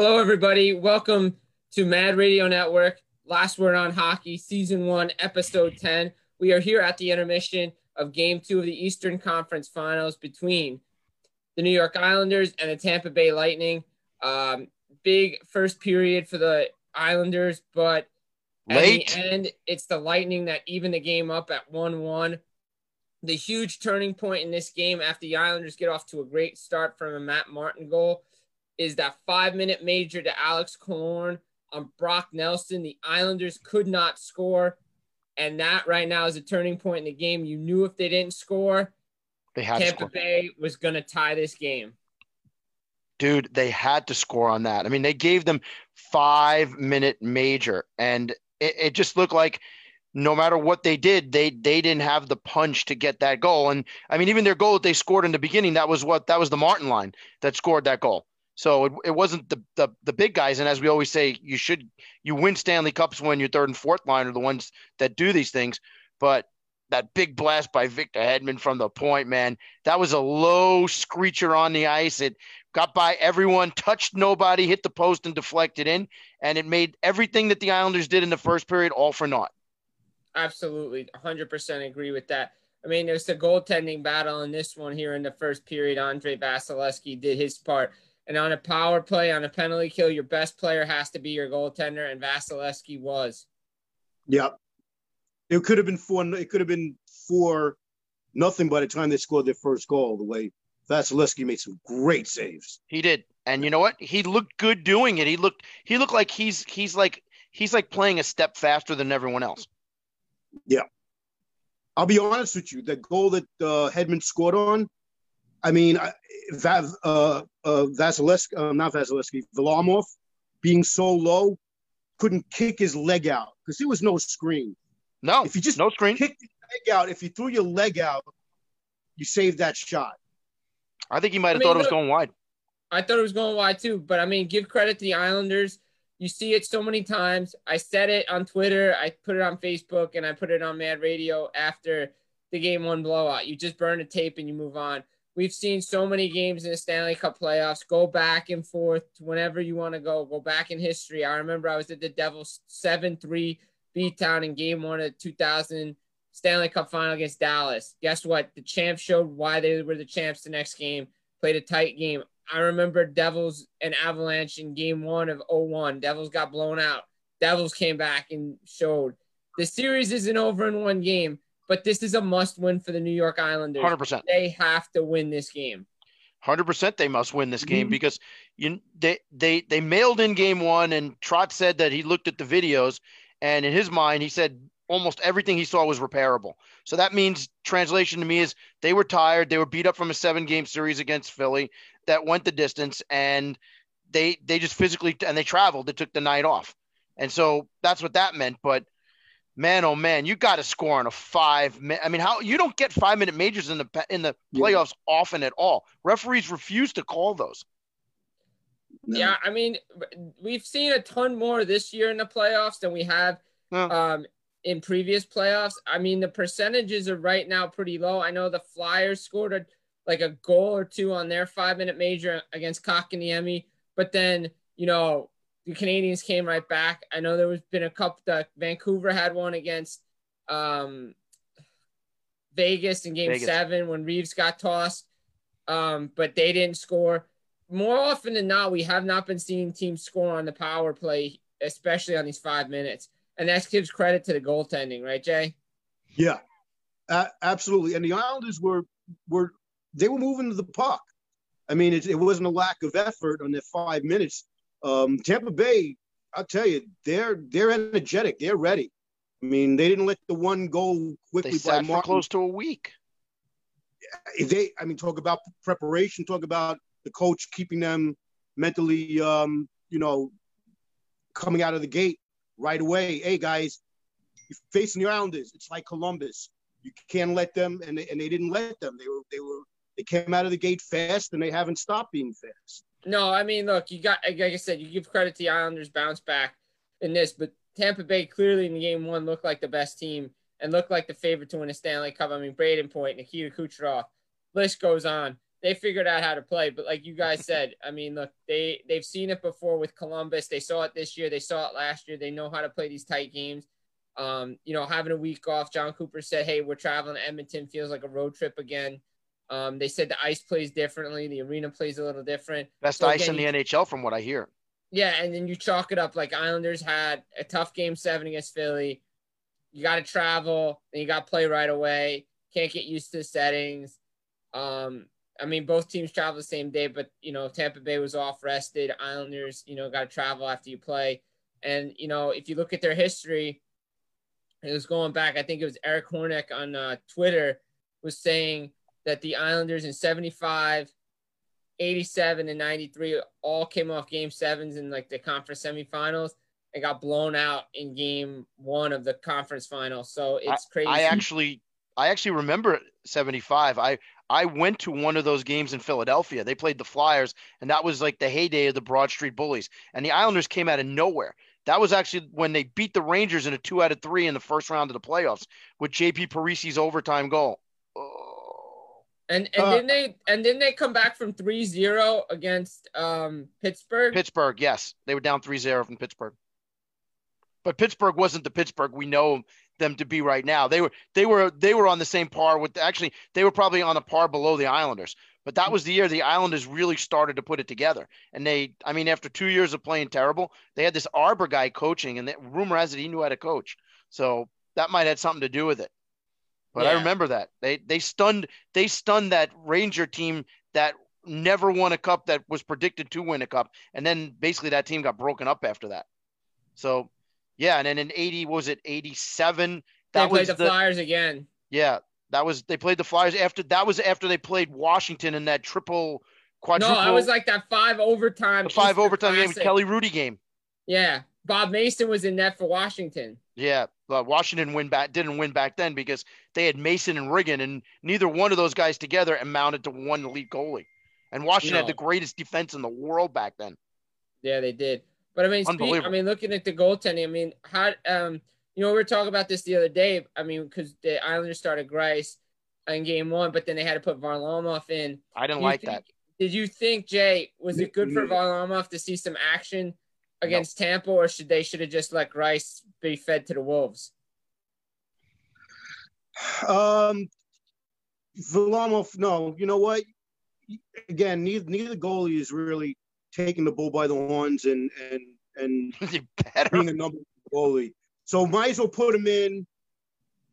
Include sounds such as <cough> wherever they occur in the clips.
Hello, everybody. Welcome to Mad Radio Network. Last Word on Hockey, Season 1, Episode 10. We are here at the intermission of Game 2 of the Eastern Conference Finals between the New York Islanders and the Tampa Bay Lightning. Um, big first period for the Islanders, but Late. at the end, it's the Lightning that even the game up at 1 1. The huge turning point in this game after the Islanders get off to a great start from a Matt Martin goal is that five minute major to Alex Killorn on Brock Nelson. The Islanders could not score. And that right now is a turning point in the game. You knew if they didn't score, They had to Tampa. Bay was going to tie this game. Dude, they had to score on that. I mean, they gave them five minute major, and it, it just looked like no matter what they did, they they didn't have the punch to get that goal. And I mean, even their goal that they scored in the beginning, that was what that was the Martin line that scored that goal. So it, it wasn't the, the the big guys. And as we always say, you should you win Stanley Cups when your third and fourth line are the ones that do these things. But that big blast by Victor Hedman from the point, man, that was a low screecher on the ice. It got by everyone, touched nobody, hit the post and deflected in, and it made everything that the Islanders did in the first period all for naught. Absolutely. 100% agree with that. I mean, there's the goaltending battle in this one here in the first period. Andre Vasilevskiy did his part. And on a power play, on a penalty kill, your best player has to be your goaltender, and Vasilevskiy was. Yeah. It could have been four. It could have been four, nothing by the time they scored their first goal. The way Vasilevskiy made some great saves. He did. And you know what? He looked good doing it. He looked he looked like he's he's like he's like playing a step faster than everyone else. Yeah. I'll be honest with you. The goal that uh, Hedman scored on, I mean, I- Va- uh, uh, Vasilevskiy, uh, not Vasilevskiy, Varlamov, being so low, couldn't kick his leg out because there was no screen. No, If you just no screen. kick your leg out, if you threw your leg out, you saved that shot. I think he might have I mean, thought it was look- going wide. I thought it was going wide too, but I mean, give credit to the Islanders. You see it so many times. I said it on Twitter, I put it on Facebook, and I put it on Mad Radio after the game one blowout. You just burn the tape and you move on. We've seen so many games in the Stanley Cup playoffs go back and forth whenever you want to go. Go back in history. I remember I was at the Devils 7 3 beat beatdown in game one of the 2000 Stanley Cup final against Dallas. Guess what? The champs showed why they were the champs the next game, played a tight game. I remember Devils and Avalanche in game one of 01. Devils got blown out. Devils came back and showed. The series isn't over in one game, but this is a must win for the New York Islanders. Hundred percent. They have to win this game. Hundred percent, they must win this game Mhm. because you they they they mailed in game one, and Trotz said that he looked at the videos, and in his mind, he said almost everything he saw was repairable. So that means translation to me is they were tired, they were beat up from a seven game series against Philly that went the distance, and they they just physically and they traveled. They took the night off, and so that's what that meant. But man, oh man, you got to score on a five. mi- I mean, how you don't get five minute majors in the in the Yeah. playoffs often at all. Referees refuse to call those. No. Yeah, I mean, we've seen a ton more this year in the playoffs than we have Yeah. um, in previous playoffs. I mean, the percentages are right now pretty low. I know the Flyers scored a, like a goal or two on their five minute major against Kotkaniemi, but then, you know, the Canadiens came right back. I know there was been a couple that Vancouver had one against um, Vegas in game Vegas. seven when Reaves got tossed, um, but they didn't score more often than not, we have not been seeing teams score on the power play, especially on these five minutes. And that gives credit to the goaltending, right, Jay? Yeah, a- absolutely. And the Islanders were were they were moving to the puck. I mean, it, it wasn't a lack of effort on their five minutes. Um, Tampa Bay, I'll tell you, they're they're energetic. They're ready. I mean, they didn't let the one goal They quickly by sat for close to a week. They, I mean, talk about preparation. Talk about the coach keeping them mentally, um, you know, coming out of the gate right away. Hey guys, you're facing the Islanders. It's like Columbus. You can't let them, and they, and they didn't let them. They were they were they came out of the gate fast, and they haven't stopped being fast. No, I mean, look, you got, like I said, you give credit to the Islanders bounce back in this, but Tampa Bay clearly in game one looked like the best team and looked like the favorite to win a Stanley Cup. I mean, Brayden Point, Nikita Kucherov, list goes on. they figured out how to play. But like you guys <laughs> said, I mean, look, they they've seen it before with Columbus. They saw it this year. They saw it last year. They know how to play these tight games. Um, you know, having a week off, Jon Cooper said, "Hey, we're traveling to Edmonton. Feels like a road trip again." Um, they said the ice plays differently. The arena plays a little different. Best so ice in the NHL, from what I hear. Yeah, and then you chalk it up like Islanders had a tough game seven against Philly. You got to travel, and you got to play right away. Can't get used to the settings. Um, I mean, both teams travel the same day, but you know, Tampa Bay was off rested. Islanders, you know, got to travel after you play. And you know, if you look at their history, it was going back. I think it was Eric Hornick on uh, Twitter was saying that the Islanders in 75, 87, and 93 all came off game sevens in like the conference semifinals and got blown out in game one of the conference final. So it's crazy. I, I actually I actually remember 75. I I went to one of those games in Philadelphia. They played the Flyers, and that was like the heyday of the Broad Street Bullies. And the Islanders came out of nowhere. That was actually when they beat the Rangers in a two out of three in the first round of the playoffs with JP Parise's overtime goal. And and uh, didn't they and didn't they come back from 3-0 against um, Pittsburgh? Pittsburgh, yes. They were down 3-0 from Pittsburgh. But Pittsburgh wasn't the Pittsburgh we know them to be right now. They were they were they were on the same par with actually they were probably on a par below the Islanders. But that was the year the Islanders really started to put it together. And they I mean after 2 years of playing terrible, they had this Arbour guy coaching and the, rumor has it he knew how to coach. So that might have something to do with it. But yeah. I remember that. They they stunned they stunned that Ranger team that never won a cup that was predicted to win a cup and then basically that team got broken up after that. So yeah, and then in eighty was it eighty seven? That they played was the, the Flyers again. Yeah, that was they played the Flyers after that was after they played Washington in that triple quadruple. No, it was like that five overtime. The five Easter overtime classic. game, Kelly Hrudey game. Yeah, Bob Mason was in net for Washington. Yeah, but Washington win back didn't win back then because they had Mason and Riggin, and neither one of those guys together amounted to one elite goalie. And Washington no. had the greatest defense in the world back then. Yeah, they did. But I mean, speak, I mean, looking at the goaltending, I mean, how um, you know, we were talking about this the other day. I mean, because the Islanders started Greiss in game one, but then they had to put Varlamov in. I didn't like think, that. Did you think, Jay, was it good for Varlamov to see some action against no. Tampa, or should they should have just let Rice be fed to the Wolves? Um, Varlamov, no. You know what? Again, neither neither goalie is really taking the bull by the horns and and and <laughs> being a number goalie. So might as well put him in.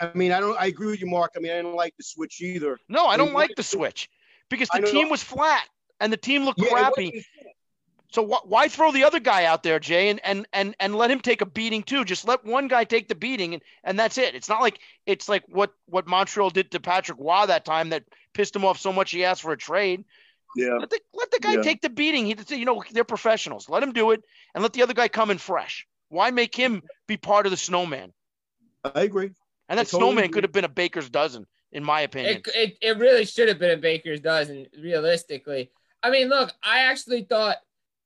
I mean, I don't. I agree with you, Mark. I mean, I don't like the switch either. No, I don't I like the switch because the team know. was flat and the team looked yeah, crappy. So wh- why throw the other guy out there, Jay, and, and and and let him take a beating too? Just let one guy take the beating, and, and that's it. It's not like it's like what what Montreal did to Patrick Roy that time that pissed him off so much he asked for a trade. Yeah. Let the, let the guy yeah. take the beating. He, you know, they're professionals. Let him do it, and let the other guy come in fresh. Why make him be part of the snowman? I agree. And that totally snowman agree. could have been a baker's dozen, in my opinion. It, it, it really should have been a baker's dozen, realistically. I mean, look, I actually thought,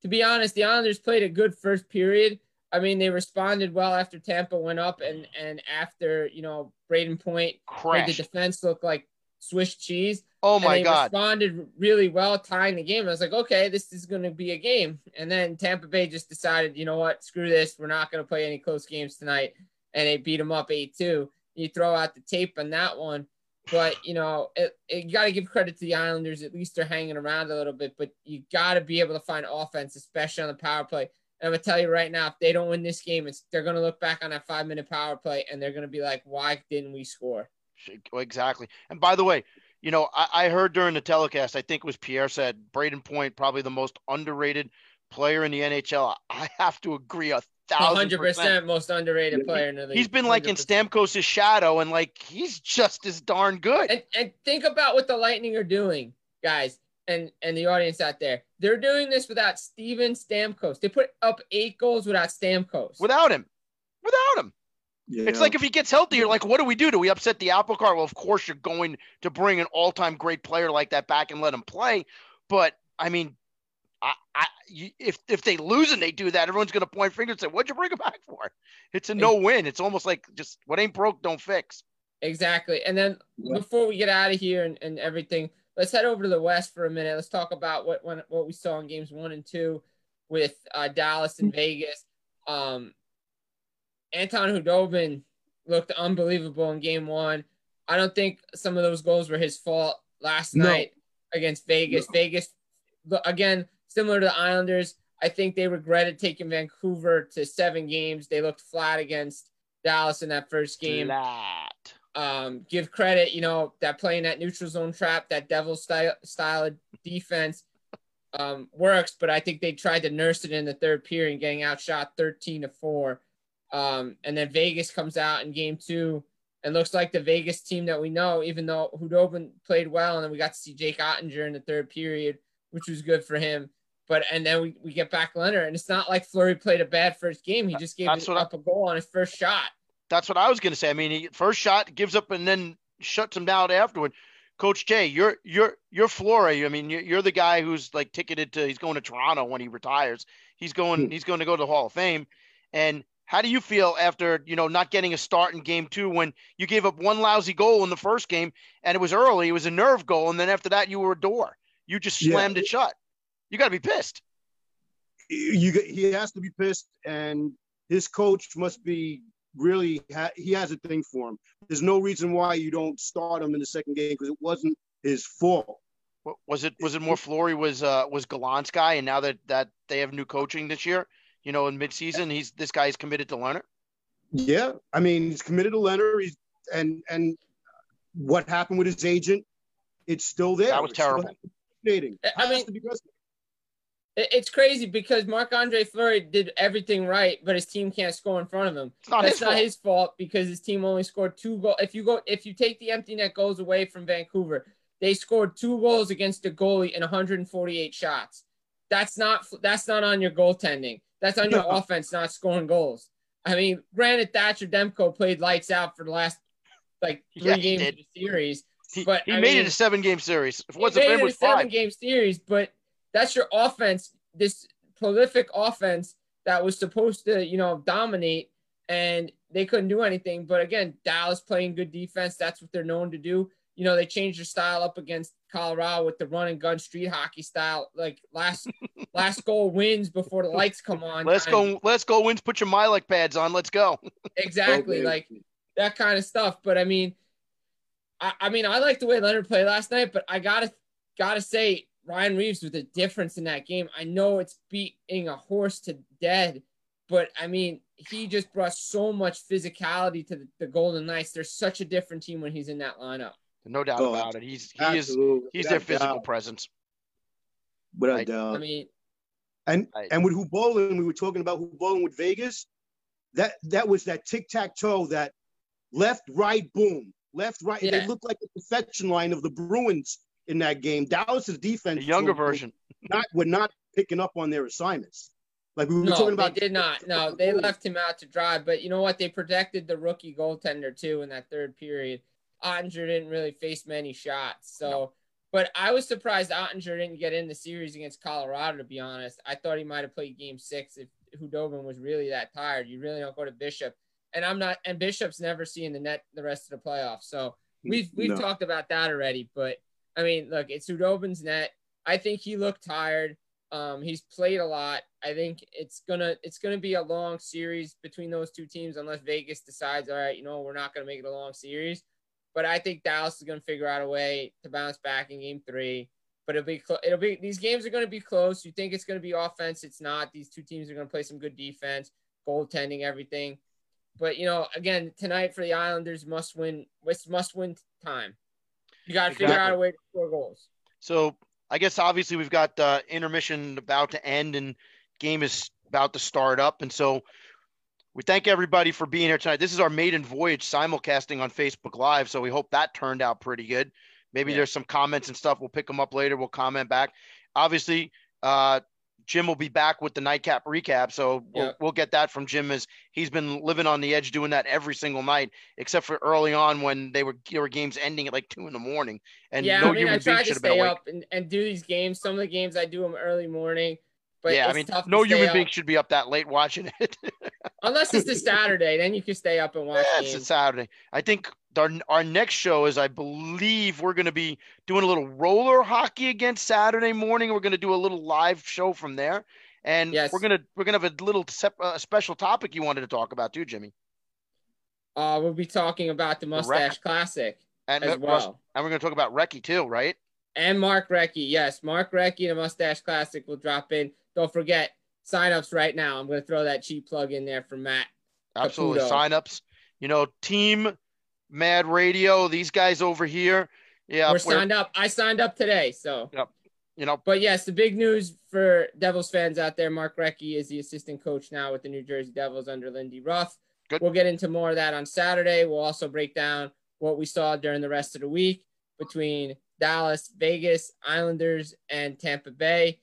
to be honest, the Islanders played a good first period. I mean, they responded well after Tampa went up, and and after you know Brayden Point made the defense look like Swiss cheese. Oh my god! Responded really well, tying the game. I was like, okay, this is going to be a game. And then Tampa Bay just decided, you know what? Screw this. We're not going to play any close games tonight, and they beat them up eight two. You throw out the tape on that one, but you know, it, it, you got to give credit to the Islanders. At least they're hanging around a little bit, but you got to be able to find offense, especially on the power play. And I'm gonna tell you right now, if they don't win this game, it's they're gonna look back on that five minute power play and they're gonna be like, why didn't we score? Exactly. And by the way, you know, I, I, heard during the telecast, I think it was Pierre said Brayden Point probably the most underrated player in the NHL. I have to agree a hundred percent most underrated player in the league. He's been like 100%. in Stamkos' shadow, and like he's just as darn good. And, and think about what the Lightning are doing, guys, and and the audience out there. They're doing this without Steven Stamkos. They put up eight goals without Stamkos. Without him. Without him. Yeah. It's like if he gets healthy, you're like, what do we do? Do we upset the apple cart? Well, of course you're going to bring an all-time great player like that back and let him play. But I mean, I, I if if they lose and they do that, everyone's going to point fingers and say, "What'd you bring him back for?" It's a no-win. It's almost like just what ain't broke, don't fix. Exactly. And then yeah. before we get out of here and, and everything, let's head over to the West for a minute. Let's talk about what when, what we saw in games one and two with uh, Dallas and Vegas. Um, Anton Khudobin looked unbelievable in game one. I don't think some of those goals were his fault last no. night against Vegas. No. Vegas, again, similar to the Islanders, I think they regretted taking Vancouver to seven games. They looked flat against Dallas in that first game. Flat. Um, give credit, you know, that playing that neutral zone trap, that devil style style of defense um, works, but I think they tried to nurse it in the third period, and getting outshot 13 to 4. Um, and then Vegas comes out in game two and looks like the Vegas team that we know, even though Khudobin played well, and then we got to see Jake Oettinger in the third period, which was good for him. But and then we, we get back Leonard, and it's not like Fleury played a bad first game. He just gave up I, a goal on his first shot. That's what I was going to say. I mean, he first shot gives up and then shuts him down afterward. Coach Jay, you're you're you're Fleury. I mean, you're, you're the guy who's like ticketed to. He's going to Toronto when he retires. He's going. Hmm. He's going to go to the Hall of Fame. And how do you feel after you know not getting a start in game two when you gave up one lousy goal in the first game and it was early, it was a nerve goal, and then after that you were a door. You just slammed yeah. it shut. You got to be pissed. You he has to be pissed, and his coach must be really ha- he has a thing for him. There's no reason why you don't start him in the second game because it wasn't his fault. Was it was it more Fleury was uh was Gallant's guy, and now that that they have new coaching this year, you know, in midseason, he's this guy is committed to Leonard. Yeah, I mean, he's committed to Leonard. He's and and what happened with his agent? It's still there. That was it's terrible. I mean, it's crazy because Marc Andre Fleury did everything right, but his team can't score in front of him. Not That's his not fault. his fault because his team only scored two goals. If you go, if you take the empty net goals away from Vancouver, they scored two goals against the goalie in 148 shots. That's not that's not on your goaltending. That's on your offense, not scoring goals. I mean, granted, Thatcher Demko played lights out for the last like three Yeah, games of the series. He, But, he I made mean, it a seven game series. If it wasn't made it it a seven five. game series, but that's your offense, this prolific offense that was supposed to, you know, dominate, and they couldn't do anything. But again, Dallas playing good defense. That's what they're known to do. You know, they changed their style up against Colorado with the run and gun street hockey style. Like last <laughs> last goal wins before the lights come on. Let's kind of- go. Let's go. Wins. Put your Mylec pads on. Let's go. <laughs> exactly Okay. like that kind of stuff. But I mean, I, I mean, I like the way Leonard played last night, but I gotta gotta say Ryan Reaves was a difference in that game. I know it's beating a horse to dead, but I mean, he just brought so much physicality to the, the Golden Knights. They're such a different team when he's in that lineup. No doubt Oh, about it. He's he is he's Without their physical doubt. presence. Without I- doubt. I mean, And I- and with Khudobin, we were talking about Khudobin with Vegas. That that was that tic tac toe, that left, right, boom, left, right. Yeah. They looked like the perfection line of the Bruins in that game. Dallas's defense, The younger were- version. not were not picking up on their assignments. Like we were no, talking about. they did not. No, they oh. left him out to dry. But you know what? They protected the rookie goaltender too in that third period. Oettinger didn't really face many shots. So, but I was surprised Oettinger didn't get in the series against Colorado. To be honest, I thought he might have played Game Six if Khudobin was really that tired. You really don't go to Bishop, and I'm not. And Bishop's never seeing the net the rest of the playoffs. So we've we've No. talked about that already. But I mean, look, it's Khudobin's net. I think he looked tired. Um, he's played a lot. I think it's gonna it's gonna be a long series between those two teams unless Vegas decides, all right, you know, we're not gonna make it a long series. But I think Dallas is gonna figure out a way to bounce back in Game Three. But it'll be clo- it'll be these games are gonna be close. You think it's gonna be offense? It's not. These two teams are gonna play some good defense, goaltending, everything. But you know, again, tonight for the Islanders, must win. Must win time. You got to figure out a way to score goals. So I guess obviously we've got uh, intermission about to end and game is about to start up, and so we thank everybody for being here tonight. This is our maiden voyage simulcasting on Facebook Live, so we hope that turned out pretty good. Maybe Yeah. there's some comments and stuff. We'll pick them up later. We'll comment back. Obviously, uh, Jim will be back with the nightcap recap, so we'll, Yeah. we'll get that from Jim as he's been living on the edge doing that every single night, except for early on when they were there were games ending at like two in the morning, and yeah, no I mean, human I being try to stay up and, and do these games. Some of the games I do them early morning. But yeah, I mean, no human up. being should be up that late watching it. <laughs> unless it's a Saturday, then you can stay up and watch Yeah, it's a. Saturday. I think our, our next show is, I believe, we're going to be doing a little roller hockey again Saturday morning. We're going to do a little live show from there, and Yes. we're gonna we're gonna have a little sep- uh, special topic you wanted to talk about too, Jimmy. Uh, we'll be talking about the Mustache Classic And as well. and we're going to talk about Recchi too, right? And Mark Recchi. Yes, Mark Recchi and the Mustache Classic will drop in. Don't forget, signups right now. I'm going to throw that cheap plug in there for Matt. Absolutely. Caputo. Signups. You know, Team Mad Radio. These guys over here. Yeah, We're we're- signed up. I signed up today. So, yep. you know, but yes, the big news for Devils fans out there Mark Recchi is the assistant coach now with the New Jersey Devils under Lindy Ruff. Good. We'll get into more of that on Saturday. We'll also break down what we saw during the rest of the week between Dallas, Vegas, Islanders, and Tampa Bay.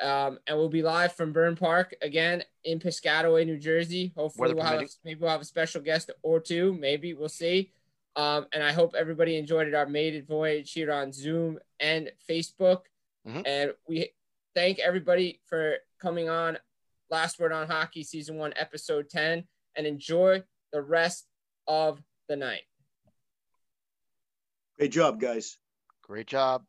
Um, and we'll be live from Burn Park again in Piscataway, New Jersey. Hopefully, Weather we'll have a, maybe we'll have a special guest or two. Maybe we'll see. Um, and I hope everybody enjoyed it. Our maiden voyage here on Zoom and Facebook. Mhm. And we thank everybody for coming on. Last Word on Hockey, Season 1, Episode 10, and enjoy the rest of the night. Great job, guys. Great job.